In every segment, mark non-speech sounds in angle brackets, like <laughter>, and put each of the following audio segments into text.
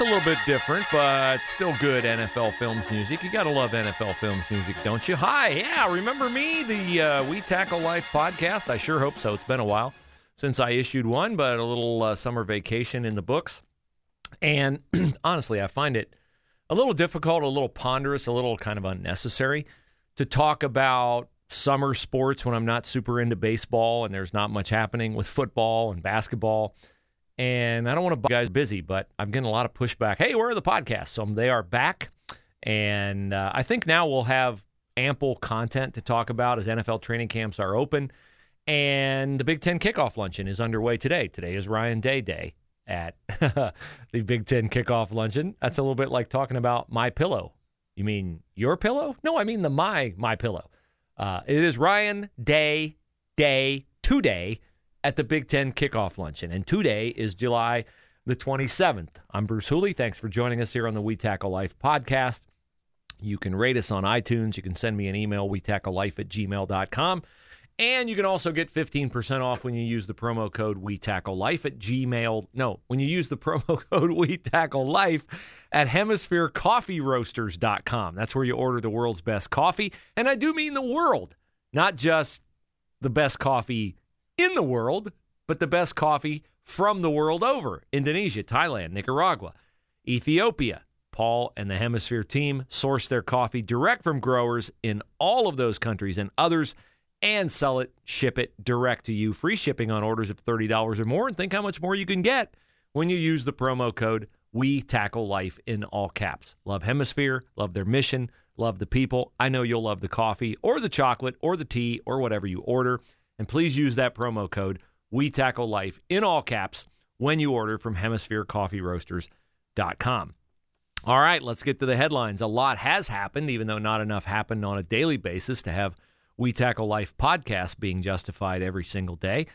A little bit different, but still good NFL Films music. You got to love NFL Films music, don't you? Hi, yeah, remember me, the uh, We Tackle Life podcast? I sure hope so. It's been a while since I issued one, but a little uh, summer vacation in the books. And <clears throat> honestly, I find it a little difficult, a little ponderous, a little kind of unnecessary to talk about summer sports when I'm not super into baseball and there's not much happening with football and basketball. And I don't want to be guys busy, but I'm getting a lot of pushback. Hey, where are the podcasts? So they are back. And uh, I think now we'll have ample content to talk about as NFL training camps are open. And the Big Ten kickoff luncheon is underway today. Today is Ryan Day Day at <laughs> the Big Ten kickoff luncheon. That's a little bit like talking about my pillow. You mean your pillow? No, I mean the my my pillow. Uh, it is Ryan Day Day today at the Big Ten kickoff luncheon. And today is July the 27th. I'm Bruce Hooley. Thanks for joining us here on the We Tackle Life podcast. You can rate us on iTunes. You can send me an email, we tackle life at gmail.com. And you can also get 15% off when you use the promo code We Tackle Life at Gmail. No, when you use the <laughs> promo code We Tackle Life at HemisphereCoffeeRoasters.com. That's where you order the world's best coffee. And I do mean the world, not just the best coffee in the world, but the best coffee from the world over Indonesia, Thailand, Nicaragua, Ethiopia. Paul and the Hemisphere team source their coffee direct from growers in all of those countries and others and sell it, ship it direct to you. Free shipping on orders of $30 or more. And think how much more you can get when you use the promo code We Tackle Life in all caps. Love Hemisphere, love their mission, love the people. I know you'll love the coffee or the chocolate or the tea or whatever you order. And please use that promo code We Tackle Life in all caps when you order from HemisphereCoffeeRoasters.com. All right, let's get to the headlines. A lot has happened, even though not enough happened on a daily basis to have We Tackle Life podcast being justified every single day.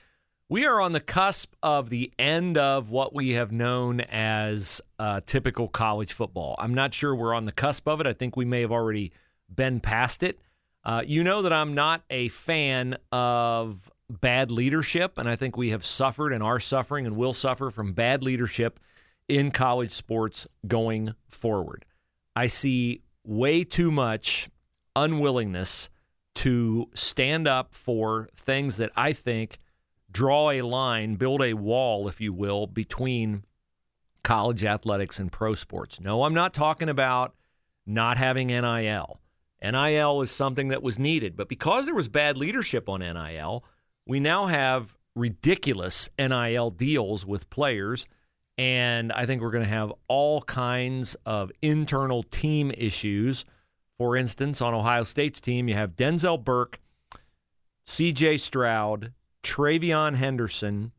We are on the cusp of the end of what we have known as uh, typical college football. I'm not sure we're on the cusp of it. I think we may have already been past it. Uh, you know that I'm not a fan of bad leadership, and I think we have suffered and are suffering and will suffer from bad leadership in college sports going forward. I see way too much unwillingness to stand up for things that I think draw a line, build a wall, if you will, between college athletics and pro sports. No, I'm not talking about not having NIL. NIL is something that was needed. But because there was bad leadership on NIL, we now have ridiculous NIL deals with players. And I think we're going to have all kinds of internal team issues. For instance, on Ohio State's team, you have Denzel Burke, CJ Stroud, TreVeyon Henderson,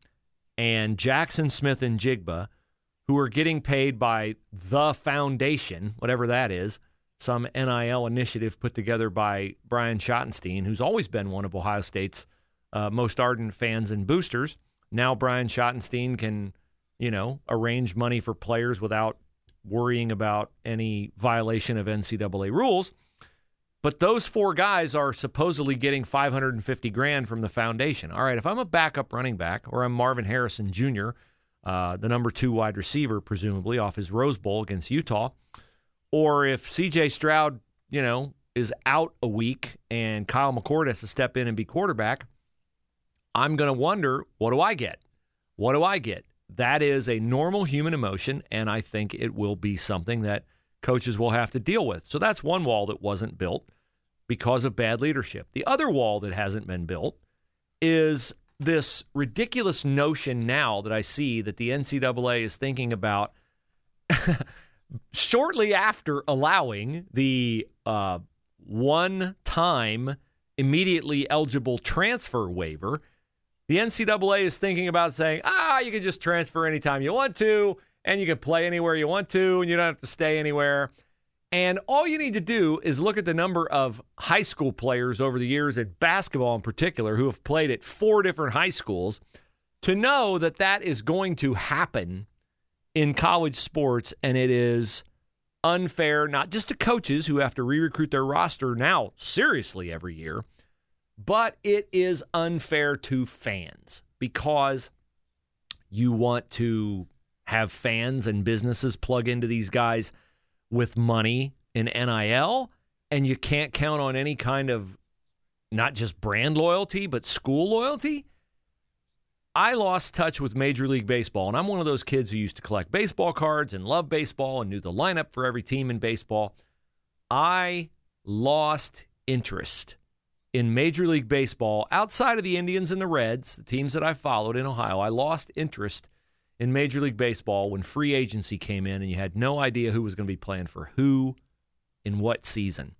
and Jackson Smith-Njigba, who are getting paid by the foundation, whatever that is, some NIL initiative put together by Brian Schottenstein, who's always been one of Ohio State's uh, most ardent fans and boosters. Now Brian Schottenstein can, you know, arrange money for players without worrying about any violation of NCAA rules. But those four guys are supposedly getting 550 grand from the foundation. All right, if I'm a backup running back or I'm Marvin Harrison Jr., uh, the number two wide receiver, presumably off his Rose Bowl against Utah, or if CJ Stroud, you know, is out a week and Kyle McCord has to step in and be quarterback, I'm going to wonder what do I get? What do I get? That is a normal human emotion, and I think it will be something that coaches will have to deal with. So that's one wall that wasn't built because of bad leadership. The other wall that hasn't been built is this ridiculous notion now that I see that the NCAA is thinking about <laughs> shortly after allowing the uh, one time immediately eligible transfer waiver, the NCAA is thinking about saying, ah, you can just transfer anytime you want to, and you can play anywhere you want to, and you don't have to stay anywhere. And all you need to do is look at the number of high school players over the years at basketball in particular who have played at four different high schools to know that that is going to happen in college sports, and it is unfair, not just to coaches who have to re recruit their roster now seriously every year, but it is unfair to fans because you want to have fans and businesses plug into these guys with money in NIL, and you can't count on any kind of not just brand loyalty, but school loyalty. I lost touch with Major League Baseball, and I'm one of those kids who used to collect baseball cards and love baseball and knew the lineup for every team in baseball. I lost interest in Major League Baseball outside of the Indians and the Reds, the teams that I followed in Ohio. I lost interest in Major League Baseball when free agency came in and you had no idea who was going to be playing for who in what season.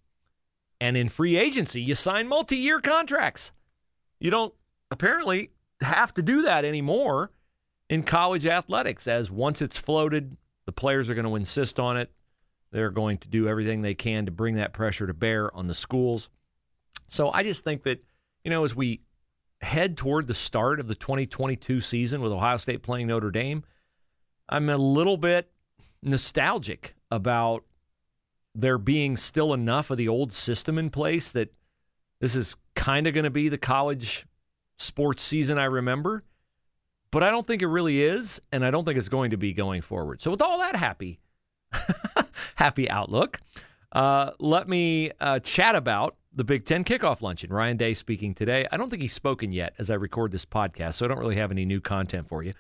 And in free agency, you sign multi year contracts. You don't apparently have to do that anymore in college athletics, as once it's floated, the players are going to insist on it. They're going to do everything they can to bring that pressure to bear on the schools. So I just think that, you know, as we head toward the start of the 2022 season with Ohio State playing Notre Dame, I'm a little bit nostalgic about there being still enough of the old system in place that this is kind of going to be the college sports season I remember. But I don't think it really is, and I don't think it's going to be going forward. So, with all that happy, <laughs> happy outlook, uh, let me uh, chat about the Big Ten kickoff luncheon. Ryan Day speaking today. I don't think he's spoken yet as I record this podcast, so I don't really have any new content for you.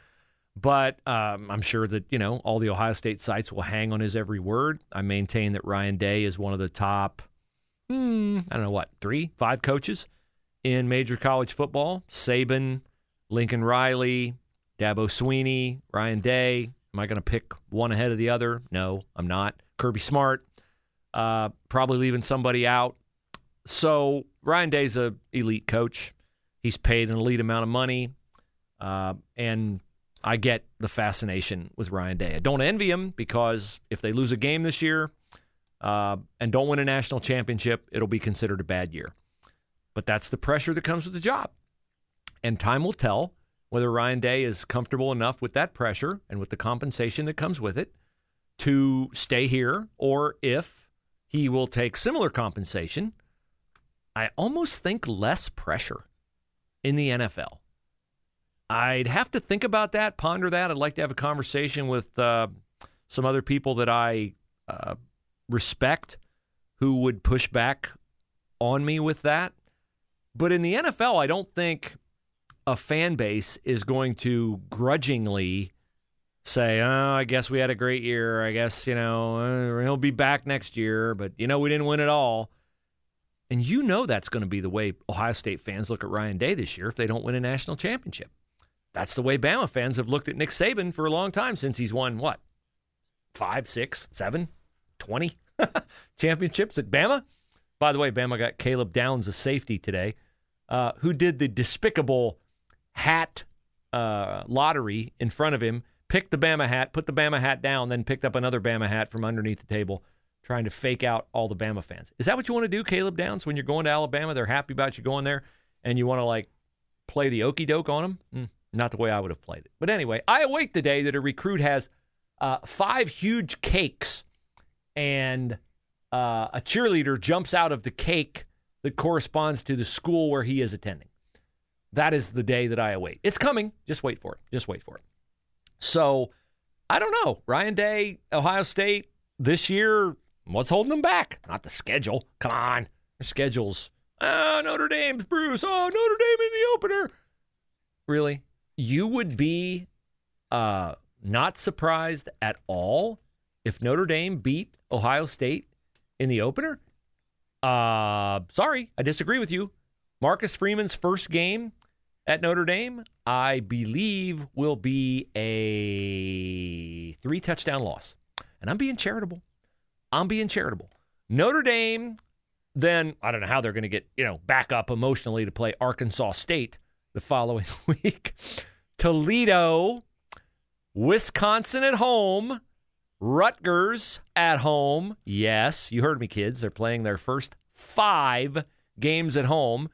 But um, I'm sure that you know all the Ohio State sites will hang on his every word. I maintain that Ryan Day is one of the top, hmm, I don't know what, three, five coaches in major college football. Saban, Lincoln Riley, Dabo Swinney, Ryan Day. Am I going to pick one ahead of the other? No, I'm not. Kirby Smart, uh, probably leaving somebody out. So Ryan Day's a elite coach. He's paid an elite amount of money, uh, and I get the fascination with Ryan Day. I don't envy him because if they lose a game this year uh, and don't win a national championship, it'll be considered a bad year. But that's the pressure that comes with the job, and time will tell whether Ryan Day is comfortable enough with that pressure and with the compensation that comes with it to stay here, or if he will take similar compensation I almost think less pressure in the NFL. I'd have to think about that, ponder that. I'd like to have a conversation with uh, some other people that I uh, respect who would push back on me with that. But in the NFL, I don't think a fan base is going to grudgingly say, "Oh, I guess we had a great year. I guess you know uh, he'll be back next year, but you know we didn't win it all." And you know that's going to be the way Ohio State fans look at Ryan Day this year if they don't win a national championship. That's the way Bama fans have looked at Nick Saban for a long time since he's won what? Five, six, seven, twenty <laughs> championships at Bama? By the way, Bama got Caleb Downs, a safety today, uh, who did the despicable hat uh, lottery in front of him, picked the Bama hat, put the Bama hat down, then picked up another Bama hat from underneath the table trying to fake out all the Bama fans. Is that what you want to do, Caleb Downs, when you're going to Alabama? They're happy about you going there, and you want to like play the okey doke on them? Mm, not the way I would have played it. But anyway, I await the day that a recruit has uh, five huge cakes and uh, a cheerleader jumps out of the cake that corresponds to the school where he is attending. That is the day that I await. It's coming. Just wait for it. Just wait for it. So I don't know. Ryan Day, Ohio State, this year, What's holding them back? Not the schedule. Come on. Their schedule's, oh, Notre Dame's Bruce. Oh, Notre Dame in the opener. Really? You would be uh, not surprised at all if Notre Dame beat Ohio State in the opener? Uh, sorry, I disagree with you. Marcus Freeman's first game at Notre Dame, I believe, will be a three touchdown loss. And I'm being charitable. I'm being charitable. Notre Dame, then I don't know how they're going to get, you know, back up emotionally to play Arkansas State the following <laughs> week. Toledo, Wisconsin at home, Rutgers at home. Yes, you heard me, kids. They're playing their first five games at home.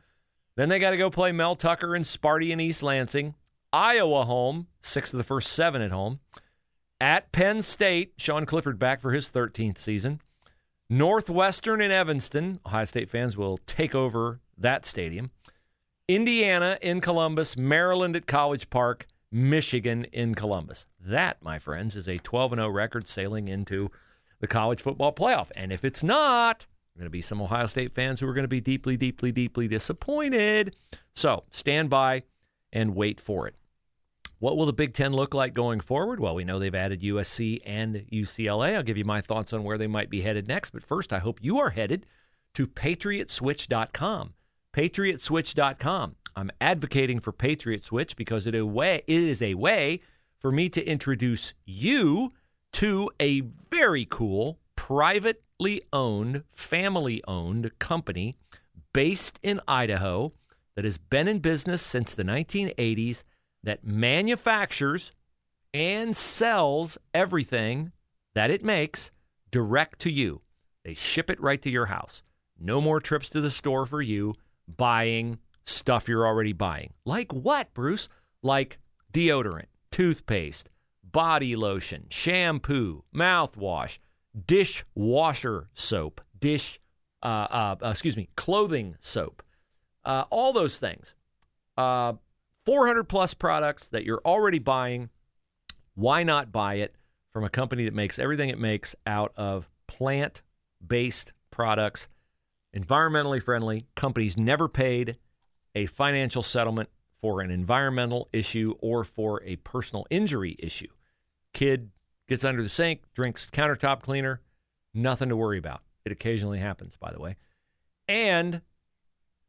Then they got to go play Mel Tucker and Sparty and East Lansing. Iowa home, six of the first seven at home. At Penn State, Sean Clifford back for his 13th season. Northwestern in Evanston. Ohio State fans will take over that stadium. Indiana in Columbus. Maryland at College Park. Michigan in Columbus. That, my friends, is a 12 0 record sailing into the college football playoff. And if it's not, there going to be some Ohio State fans who are going to be deeply, deeply, deeply disappointed. So stand by and wait for it. What will the Big Ten look like going forward? Well, we know they've added USC and UCLA. I'll give you my thoughts on where they might be headed next. But first, I hope you are headed to patriotswitch.com. Patriotswitch.com. I'm advocating for Patriot Switch because it, a way, it is a way for me to introduce you to a very cool, privately owned, family owned company based in Idaho that has been in business since the 1980s that manufactures and sells everything that it makes direct to you. They ship it right to your house. No more trips to the store for you buying stuff you're already buying. Like what, Bruce? Like deodorant, toothpaste, body lotion, shampoo, mouthwash, dishwasher soap, dish, uh, uh, excuse me, clothing soap, uh, all those things. Uh, 400 plus products that you're already buying. Why not buy it from a company that makes everything it makes out of plant based products, environmentally friendly? Companies never paid a financial settlement for an environmental issue or for a personal injury issue. Kid gets under the sink, drinks countertop cleaner, nothing to worry about. It occasionally happens, by the way. And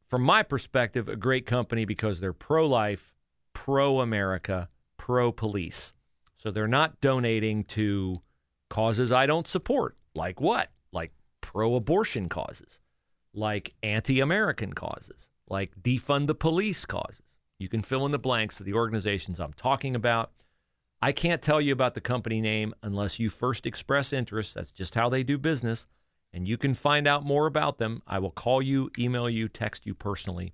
from my perspective, a great company because they're pro life, pro America, pro police. So they're not donating to causes I don't support. Like what? Like pro abortion causes, like anti American causes, like defund the police causes. You can fill in the blanks of the organizations I'm talking about. I can't tell you about the company name unless you first express interest. That's just how they do business and you can find out more about them. I will call you, email you, text you personally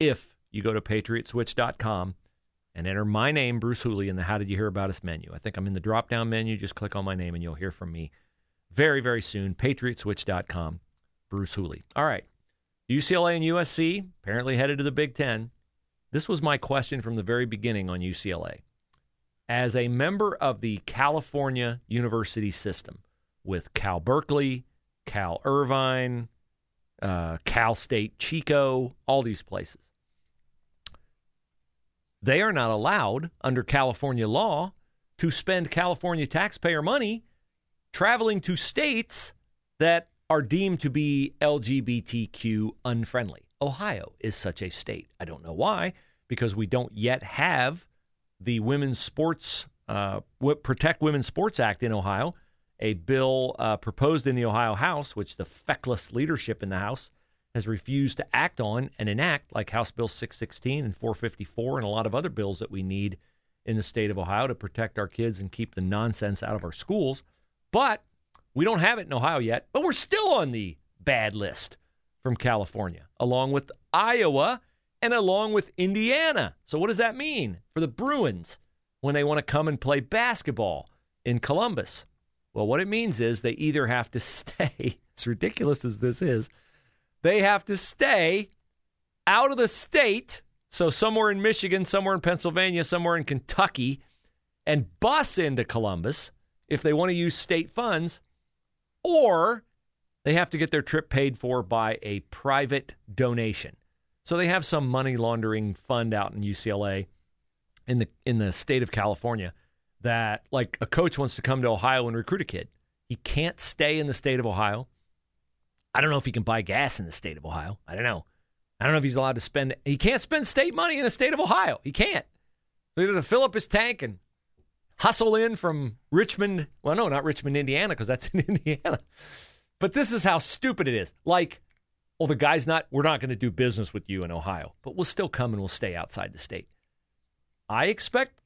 if you go to patriotswitch.com and enter my name, Bruce Hooley, in the How Did You Hear About Us menu. I think I'm in the drop down menu. Just click on my name and you'll hear from me very, very soon. Patriotswitch.com, Bruce Hooley. All right. UCLA and USC apparently headed to the Big Ten. This was my question from the very beginning on UCLA. As a member of the California University system with Cal Berkeley, Cal Irvine, uh, Cal State Chico, all these places. They are not allowed under California law to spend California taxpayer money traveling to states that are deemed to be LGBTQ unfriendly. Ohio is such a state. I don't know why, because we don't yet have the Women's Sports uh, Protect Women's Sports Act in Ohio a bill uh, proposed in the Ohio House, which the feckless leadership in the House has refused to act on and enact, like House Bill 616 and 454, and a lot of other bills that we need in the state of Ohio to protect our kids and keep the nonsense out of our schools. But we don't have it in Ohio yet, but we're still on the bad list from California, along with Iowa and along with Indiana. So, what does that mean for the Bruins when they want to come and play basketball in Columbus? Well, what it means is they either have to <laughs> stay, as ridiculous as this is, they have to stay out of the state, so somewhere in Michigan, somewhere in Pennsylvania, somewhere in Kentucky, and bus into Columbus if they want to use state funds, or they have to get their trip paid for by a private donation. So they have some money laundering fund out in UCLA in the in the state of California that like a coach wants to come to Ohio and recruit a kid. He can't stay in the state of Ohio. I don't know if he can buy gas in the state of Ohio. I don't know. I don't know if he's allowed to spend. He can't spend state money in the state of Ohio. He can't. So he has to fill up his tank and hustle in from Richmond. Well, no, not Richmond, Indiana, because that's <laughs> in Indiana. But this is how stupid it is. Like, well, the guy's not. We're not going to do business with you in Ohio, but we'll still come and we'll stay outside the state. I expect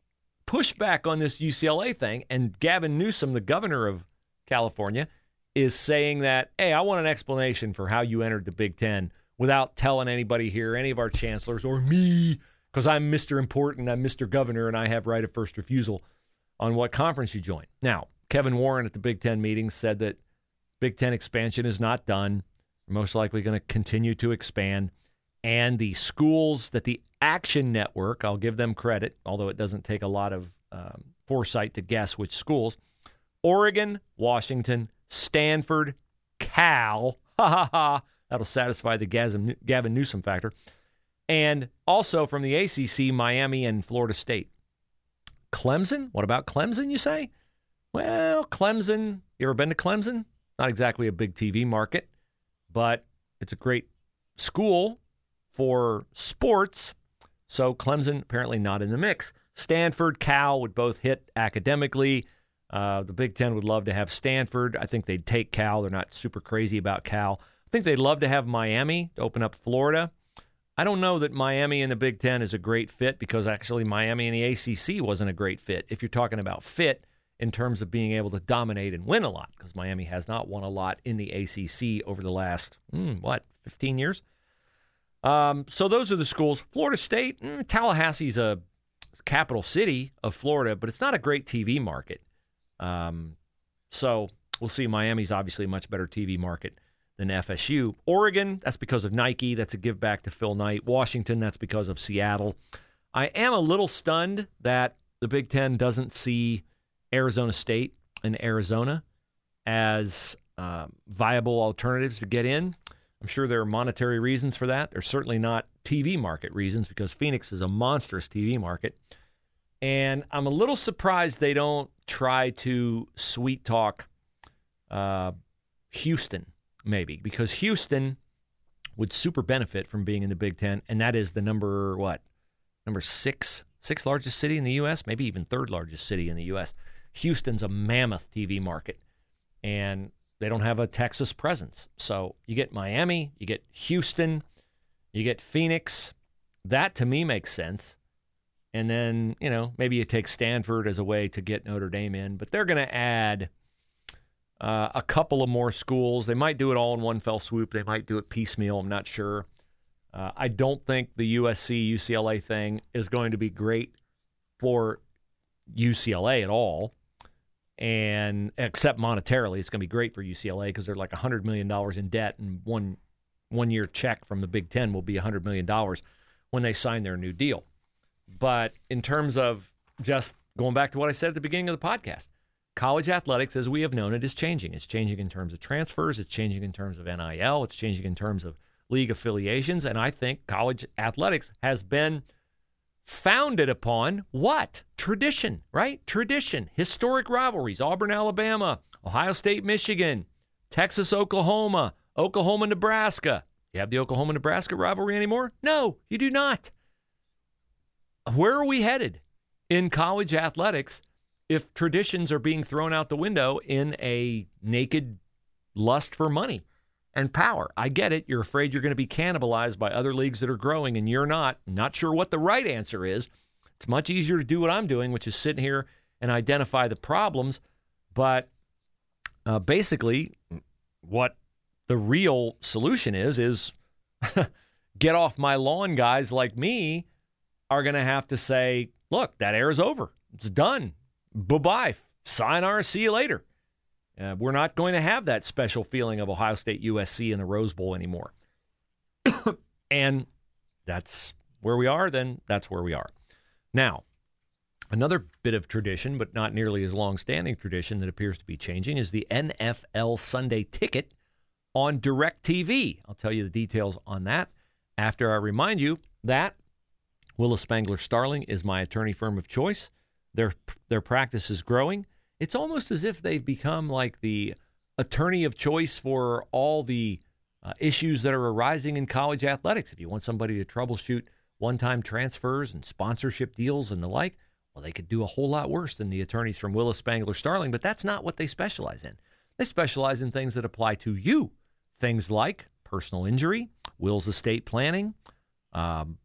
pushback on this UCLA thing. And Gavin Newsom, the governor of California, is saying that, hey, I want an explanation for how you entered the Big Ten without telling anybody here, any of our chancellors, or me, because I'm Mr. Important, I'm Mr. Governor, and I have right of first refusal on what conference you join. Now, Kevin Warren at the Big Ten meeting said that Big Ten expansion is not done. We're most likely going to continue to expand. and the schools that the Action Network, I'll give them credit, although it doesn't take a lot of um, foresight to guess which schools Oregon, Washington, Stanford, Cal, <laughs> ha ha ha, that'll satisfy the Gavin Newsom factor, and also from the ACC, Miami and Florida State. Clemson? What about Clemson, you say? Well, Clemson, you ever been to Clemson? Not exactly a big TV market, but it's a great school for sports. So Clemson apparently not in the mix. Stanford, Cal would both hit academically. Uh, the Big Ten would love to have Stanford. I think they'd take Cal. They're not super crazy about Cal. I think they'd love to have Miami to open up Florida. I don't know that Miami in the Big Ten is a great fit because actually Miami in the ACC wasn't a great fit. If you're talking about fit in terms of being able to dominate and win a lot, because Miami has not won a lot in the ACC over the last, mm, what, 15 years? Um, so those are the schools. Florida State, mm, Tallahassee's a capital city of Florida, but it's not a great TV market. Um, so we'll see. Miami's obviously a much better TV market than FSU. Oregon, that's because of Nike. That's a give back to Phil Knight. Washington, that's because of Seattle. I am a little stunned that the Big Ten doesn't see Arizona State and Arizona as uh, viable alternatives to get in. I'm sure there are monetary reasons for that. There's certainly not TV market reasons because Phoenix is a monstrous TV market. And I'm a little surprised they don't try to sweet talk uh, Houston, maybe, because Houston would super benefit from being in the Big Ten, and that is the number what, number six, sixth largest city in the U.S., maybe even third largest city in the U.S. Houston's a mammoth TV market, and they don't have a Texas presence. So you get Miami, you get Houston, you get Phoenix. That to me makes sense. And then, you know, maybe you take Stanford as a way to get Notre Dame in, but they're going to add uh, a couple of more schools. They might do it all in one fell swoop. They might do it piecemeal. I'm not sure. Uh, I don't think the USC UCLA thing is going to be great for UCLA at all and except monetarily, it's going to be great for UCLA because they're like hundred million dollars in debt, and one one year check from the Big Ten will be hundred million dollars when they sign their new deal. But in terms of just going back to what I said at the beginning of the podcast, college athletics, as we have known it, is changing. It's changing in terms of transfers. It's changing in terms of NIL. It's changing in terms of league affiliations, and I think college athletics has been founded upon what? Tradition, right? Tradition, historic rivalries. Auburn, Alabama, Ohio State, Michigan, Texas, Oklahoma, Oklahoma, Nebraska. You have the Oklahoma Nebraska rivalry anymore? No, you do not. Where are we headed in college athletics if traditions are being thrown out the window in a naked lust for money? and power. I get it. You're afraid you're going to be cannibalized by other leagues that are growing, and you're not. Not sure what the right answer is. It's much easier to do what I'm doing, which is sit here and identify the problems. But uh, basically, what the real solution is is <laughs> get off my lawn guys like me are going to have to say, look, that air is over. It's done. Bye bye. Sign our see you later. Uh, we're not going to have that special feeling of Ohio State USC in the Rose Bowl anymore. <coughs> and that's where we are, then that's where we are. Now, another bit of tradition, but not nearly as long standing tradition that appears to be changing, is the NFL Sunday ticket on DirecTV. I'll tell you the details on that after I remind you that Willis Spangler Starling is my attorney firm of choice. Their, their practice is growing it's almost as if they've become like the attorney of choice for all the uh, issues that are arising in college athletics. If you want somebody to troubleshoot one time transfers and sponsorship deals and the like, well, they could do a whole lot worse than the attorneys from Willis Spangler Starling, but that's not what they specialize in. They specialize in things that apply to you. Things like personal injury, wills estate planning, um,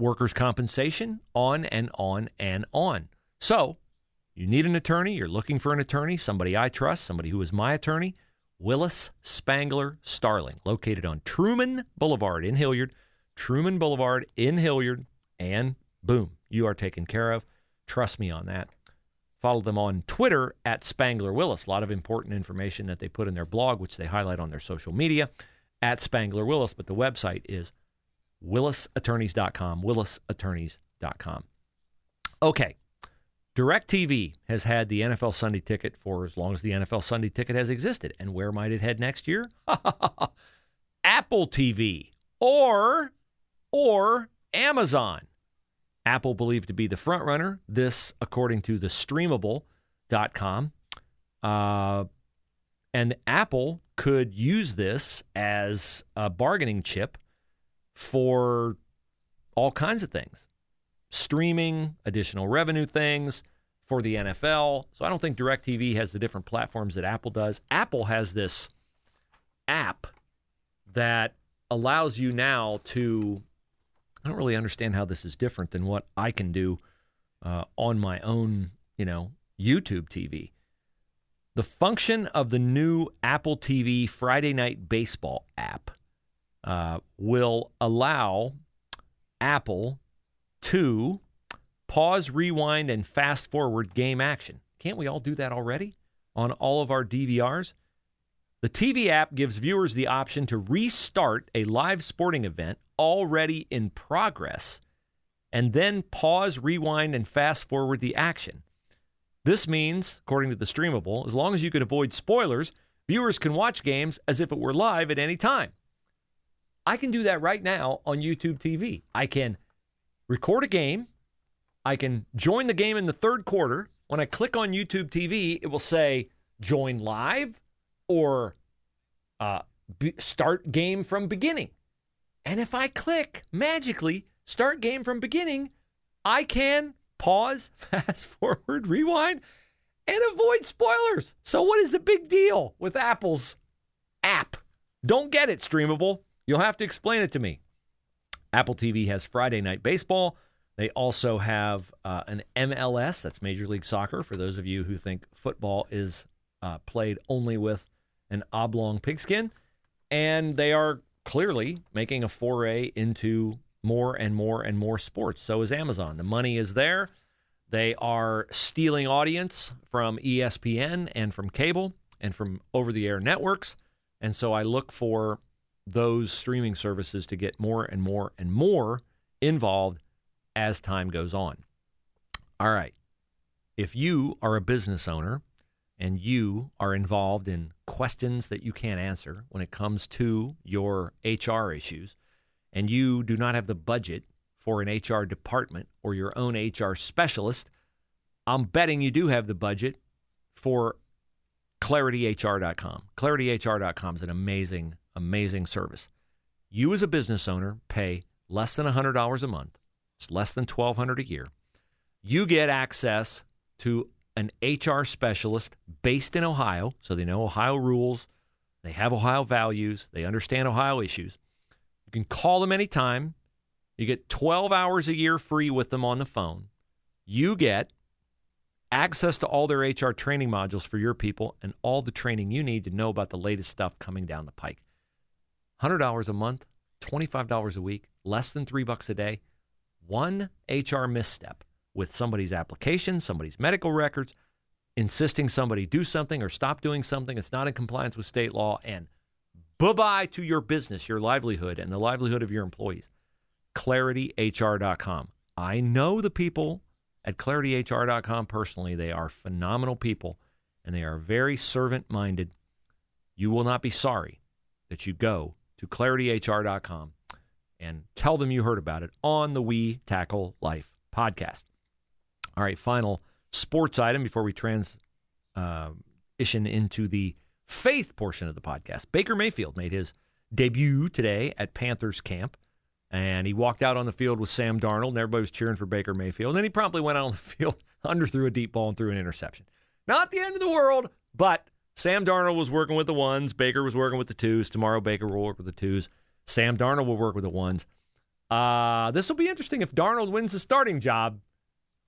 workers' compensation, on and on and on. So, you need an attorney, you're looking for an attorney, somebody I trust, somebody who is my attorney, Willis Spangler Starling, located on Truman Boulevard in Hilliard, Truman Boulevard in Hilliard, and boom, you are taken care of. Trust me on that. Follow them on Twitter at Spangler Willis. A lot of important information that they put in their blog, which they highlight on their social media at Spangler Willis. But the website is WillisAttorneys.com. WillisAttorneys.com. Okay. DirecTV has had the NFL Sunday ticket for as long as the NFL Sunday ticket has existed. And where might it head next year? <laughs> Apple TV or or Amazon. Apple believed to be the front runner. This, according to the streamable.com. Uh, and Apple could use this as a bargaining chip for all kinds of things streaming, additional revenue things for the NFL. So I don't think DirecTV has the different platforms that Apple does. Apple has this app that allows you now to. I don't really understand how this is different than what I can do uh, on my own, you know, YouTube TV. The function of the new Apple TV Friday Night Baseball app uh, will allow Apple to pause, rewind, and fast forward game action. Can't we all do that already on all of our DVRs? The TV app gives viewers the option to restart a live sporting event already in progress and then pause, rewind, and fast forward the action. This means, according to the streamable, as long as you can avoid spoilers, viewers can watch games as if it were live at any time. I can do that right now on YouTube TV. I can record a game, I can join the game in the third quarter. When I click on YouTube TV, it will say join live or uh, start game from beginning. And if I click magically start game from beginning, I can pause, <laughs> fast forward, rewind, and avoid spoilers. So, what is the big deal with Apple's app? Don't get it, streamable. You'll have to explain it to me. Apple TV has Friday Night Baseball. They also have uh, an MLS, that's Major League Soccer, for those of you who think football is uh, played only with an oblong pigskin. And they are clearly making a foray into more and more and more sports. So is Amazon. The money is there. They are stealing audience from ESPN and from cable and from over the air networks. And so I look for those streaming services to get more and more and more involved as time goes on. All right. If you are a business owner and you are involved in questions that you can't answer when it comes to your HR issues, and you do not have the budget for an HR department or your own HR specialist, I'm betting you do have the budget for clarityhr.com. Clarityhr.com is an amazing, amazing service. You as a business owner pay less than $100 a month. It's less than 1,200 a year. You get access to an HR specialist based in Ohio, so they know Ohio rules, they have Ohio values, they understand Ohio issues. You can call them anytime. You get 12 hours a year free with them on the phone. You get access to all their HR training modules for your people and all the training you need to know about the latest stuff coming down the pike. $100 a month, $25 a week, less than 3 bucks a day. One HR misstep with somebody's application, somebody's medical records, insisting somebody do something or stop doing something that's not in compliance with state law, and bye bye to your business, your livelihood, and the livelihood of your employees. ClarityHR.com. I know the people at ClarityHR.com personally. They are phenomenal people and they are very servant minded. You will not be sorry that you go to ClarityHR.com and tell them you heard about it on the We Tackle Life podcast. All right, final sports item before we transition uh, into the faith portion of the podcast. Baker Mayfield made his debut today at Panthers camp, and he walked out on the field with Sam Darnold, and everybody was cheering for Baker Mayfield. And then he promptly went out on the <laughs> field, <laughs> underthrew a deep ball, and threw an interception. Not the end of the world, but Sam Darnold was working with the ones. Baker was working with the twos. Tomorrow, Baker will work with the twos. Sam Darnold will work with the ones. Uh, this will be interesting if Darnold wins the starting job.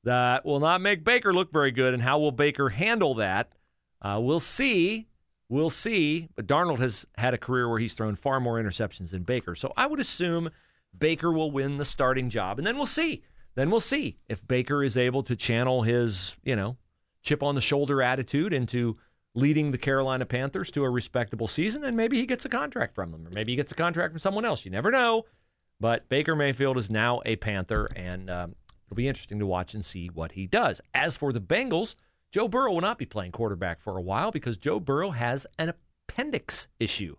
That will not make Baker look very good. And how will Baker handle that? Uh, we'll see. We'll see. But Darnold has had a career where he's thrown far more interceptions than Baker. So I would assume Baker will win the starting job. And then we'll see. Then we'll see if Baker is able to channel his, you know, chip on the shoulder attitude into leading the Carolina Panthers to a respectable season, and maybe he gets a contract from them, or maybe he gets a contract from someone else. You never know. But Baker Mayfield is now a Panther, and um, it'll be interesting to watch and see what he does. As for the Bengals, Joe Burrow will not be playing quarterback for a while because Joe Burrow has an appendix issue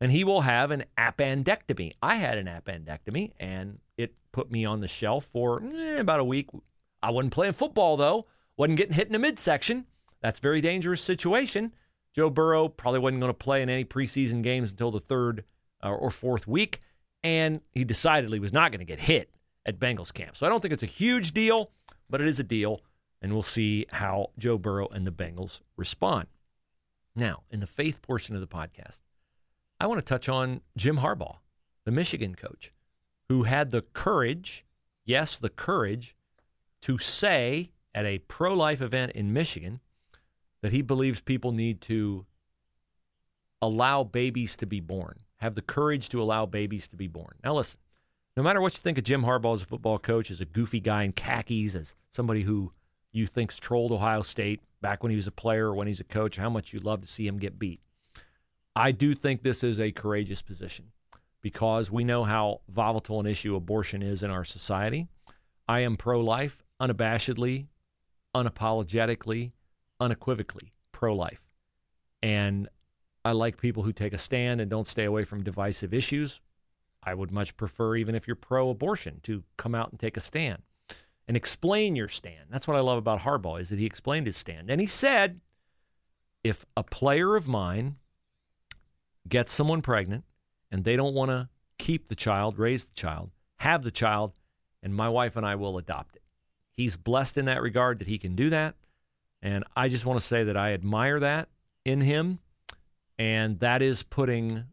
and he will have an appendectomy. I had an appendectomy and it put me on the shelf for eh, about a week. I wasn't playing football though, wasn't getting hit in the midsection. That's a very dangerous situation. Joe Burrow probably wasn't going to play in any preseason games until the third uh, or fourth week, and he decidedly was not going to get hit at Bengals camp. So I don't think it's a huge deal, but it is a deal and we'll see how Joe Burrow and the Bengals respond. Now, in the faith portion of the podcast, I want to touch on Jim Harbaugh, the Michigan coach, who had the courage, yes, the courage, to say at a pro life event in Michigan that he believes people need to allow babies to be born, have the courage to allow babies to be born. Now, listen, no matter what you think of Jim Harbaugh as a football coach, as a goofy guy in khakis, as somebody who you think's trolled Ohio State back when he was a player or when he's a coach, how much you love to see him get beat. I do think this is a courageous position because we know how volatile an issue abortion is in our society. I am pro life, unabashedly, unapologetically, unequivocally pro life. And I like people who take a stand and don't stay away from divisive issues. I would much prefer, even if you're pro abortion, to come out and take a stand and explain your stand. That's what I love about Harbaugh is that he explained his stand. And he said, if a player of mine gets someone pregnant and they don't want to keep the child, raise the child, have the child, and my wife and I will adopt it. He's blessed in that regard that he can do that. And I just want to say that I admire that in him. And that is putting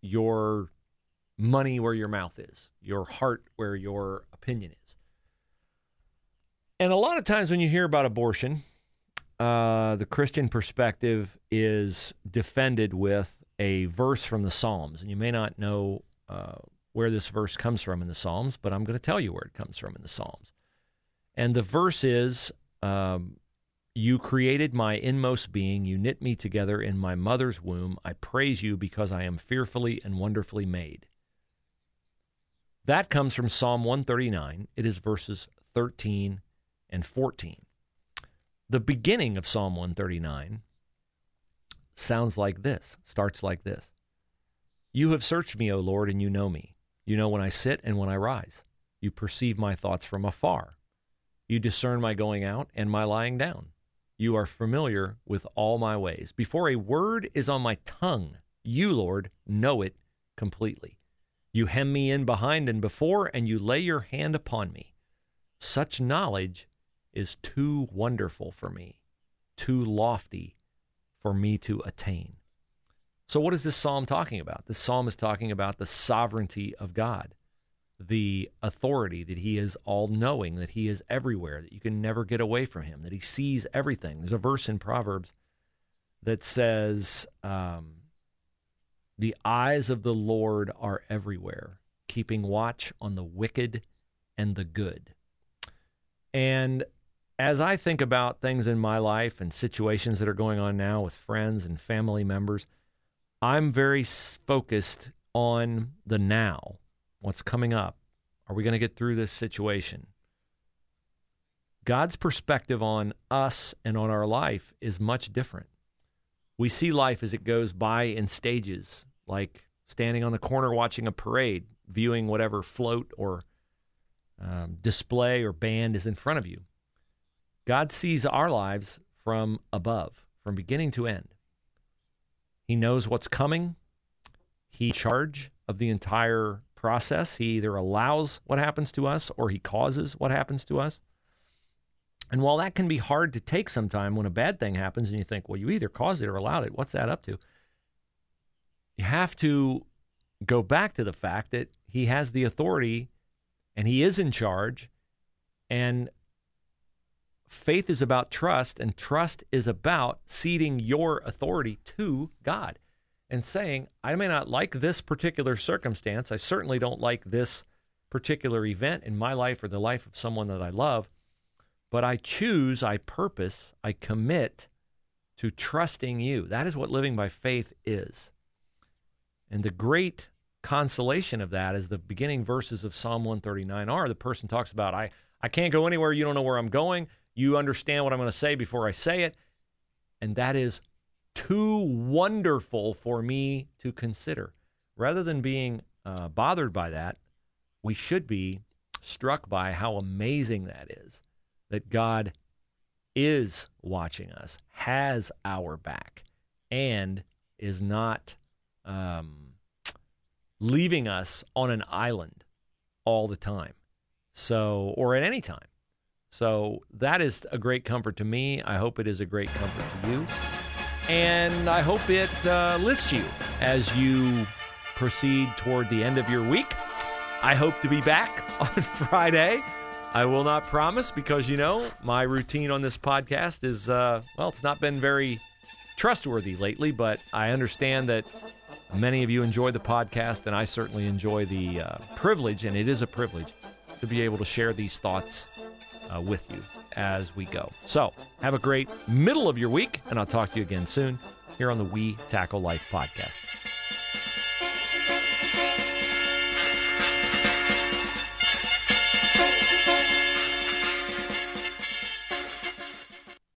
your money where your mouth is, your heart where your opinion is. And a lot of times when you hear about abortion, uh, the Christian perspective is defended with a verse from the Psalms. And you may not know uh, where this verse comes from in the Psalms, but I'm going to tell you where it comes from in the Psalms. And the verse is um, You created my inmost being, you knit me together in my mother's womb. I praise you because I am fearfully and wonderfully made. That comes from Psalm 139. It is verses 13 and 14. The beginning of Psalm 139 sounds like this, starts like this You have searched me, O Lord, and you know me. You know when I sit and when I rise. You perceive my thoughts from afar. You discern my going out and my lying down. You are familiar with all my ways. Before a word is on my tongue, you, Lord, know it completely. You hem me in behind and before, and you lay your hand upon me. Such knowledge is too wonderful for me, too lofty for me to attain. So, what is this psalm talking about? This psalm is talking about the sovereignty of God, the authority that He is all knowing, that He is everywhere, that you can never get away from Him, that He sees everything. There's a verse in Proverbs that says, um, The eyes of the Lord are everywhere, keeping watch on the wicked and the good. And as I think about things in my life and situations that are going on now with friends and family members, I'm very focused on the now. What's coming up? Are we going to get through this situation? God's perspective on us and on our life is much different. We see life as it goes by in stages, like standing on the corner watching a parade, viewing whatever float or um, display or band is in front of you. God sees our lives from above, from beginning to end. He knows what's coming. He charge of the entire process. He either allows what happens to us or he causes what happens to us. And while that can be hard to take sometime when a bad thing happens and you think, well, you either caused it or allowed it, what's that up to? You have to go back to the fact that he has the authority and he is in charge. And faith is about trust, and trust is about ceding your authority to God and saying, I may not like this particular circumstance. I certainly don't like this particular event in my life or the life of someone that I love, but I choose, I purpose, I commit to trusting you. That is what living by faith is. And the great consolation of that is the beginning verses of Psalm 139 are. The person talks about, I, I can't go anywhere. You don't know where I'm going. You understand what I'm going to say before I say it. And that is too wonderful for me to consider. Rather than being uh, bothered by that, we should be struck by how amazing that is that God is watching us, has our back, and is not um, leaving us on an island all the time. So, or at any time. So, that is a great comfort to me. I hope it is a great comfort to you. And I hope it uh, lifts you as you proceed toward the end of your week. I hope to be back <laughs> on Friday. I will not promise because, you know, my routine on this podcast is, uh, well, it's not been very trustworthy lately, but I understand that many of you enjoy the podcast, and I certainly enjoy the uh, privilege, and it is a privilege to be able to share these thoughts uh, with you as we go. So, have a great middle of your week, and I'll talk to you again soon here on the We Tackle Life podcast.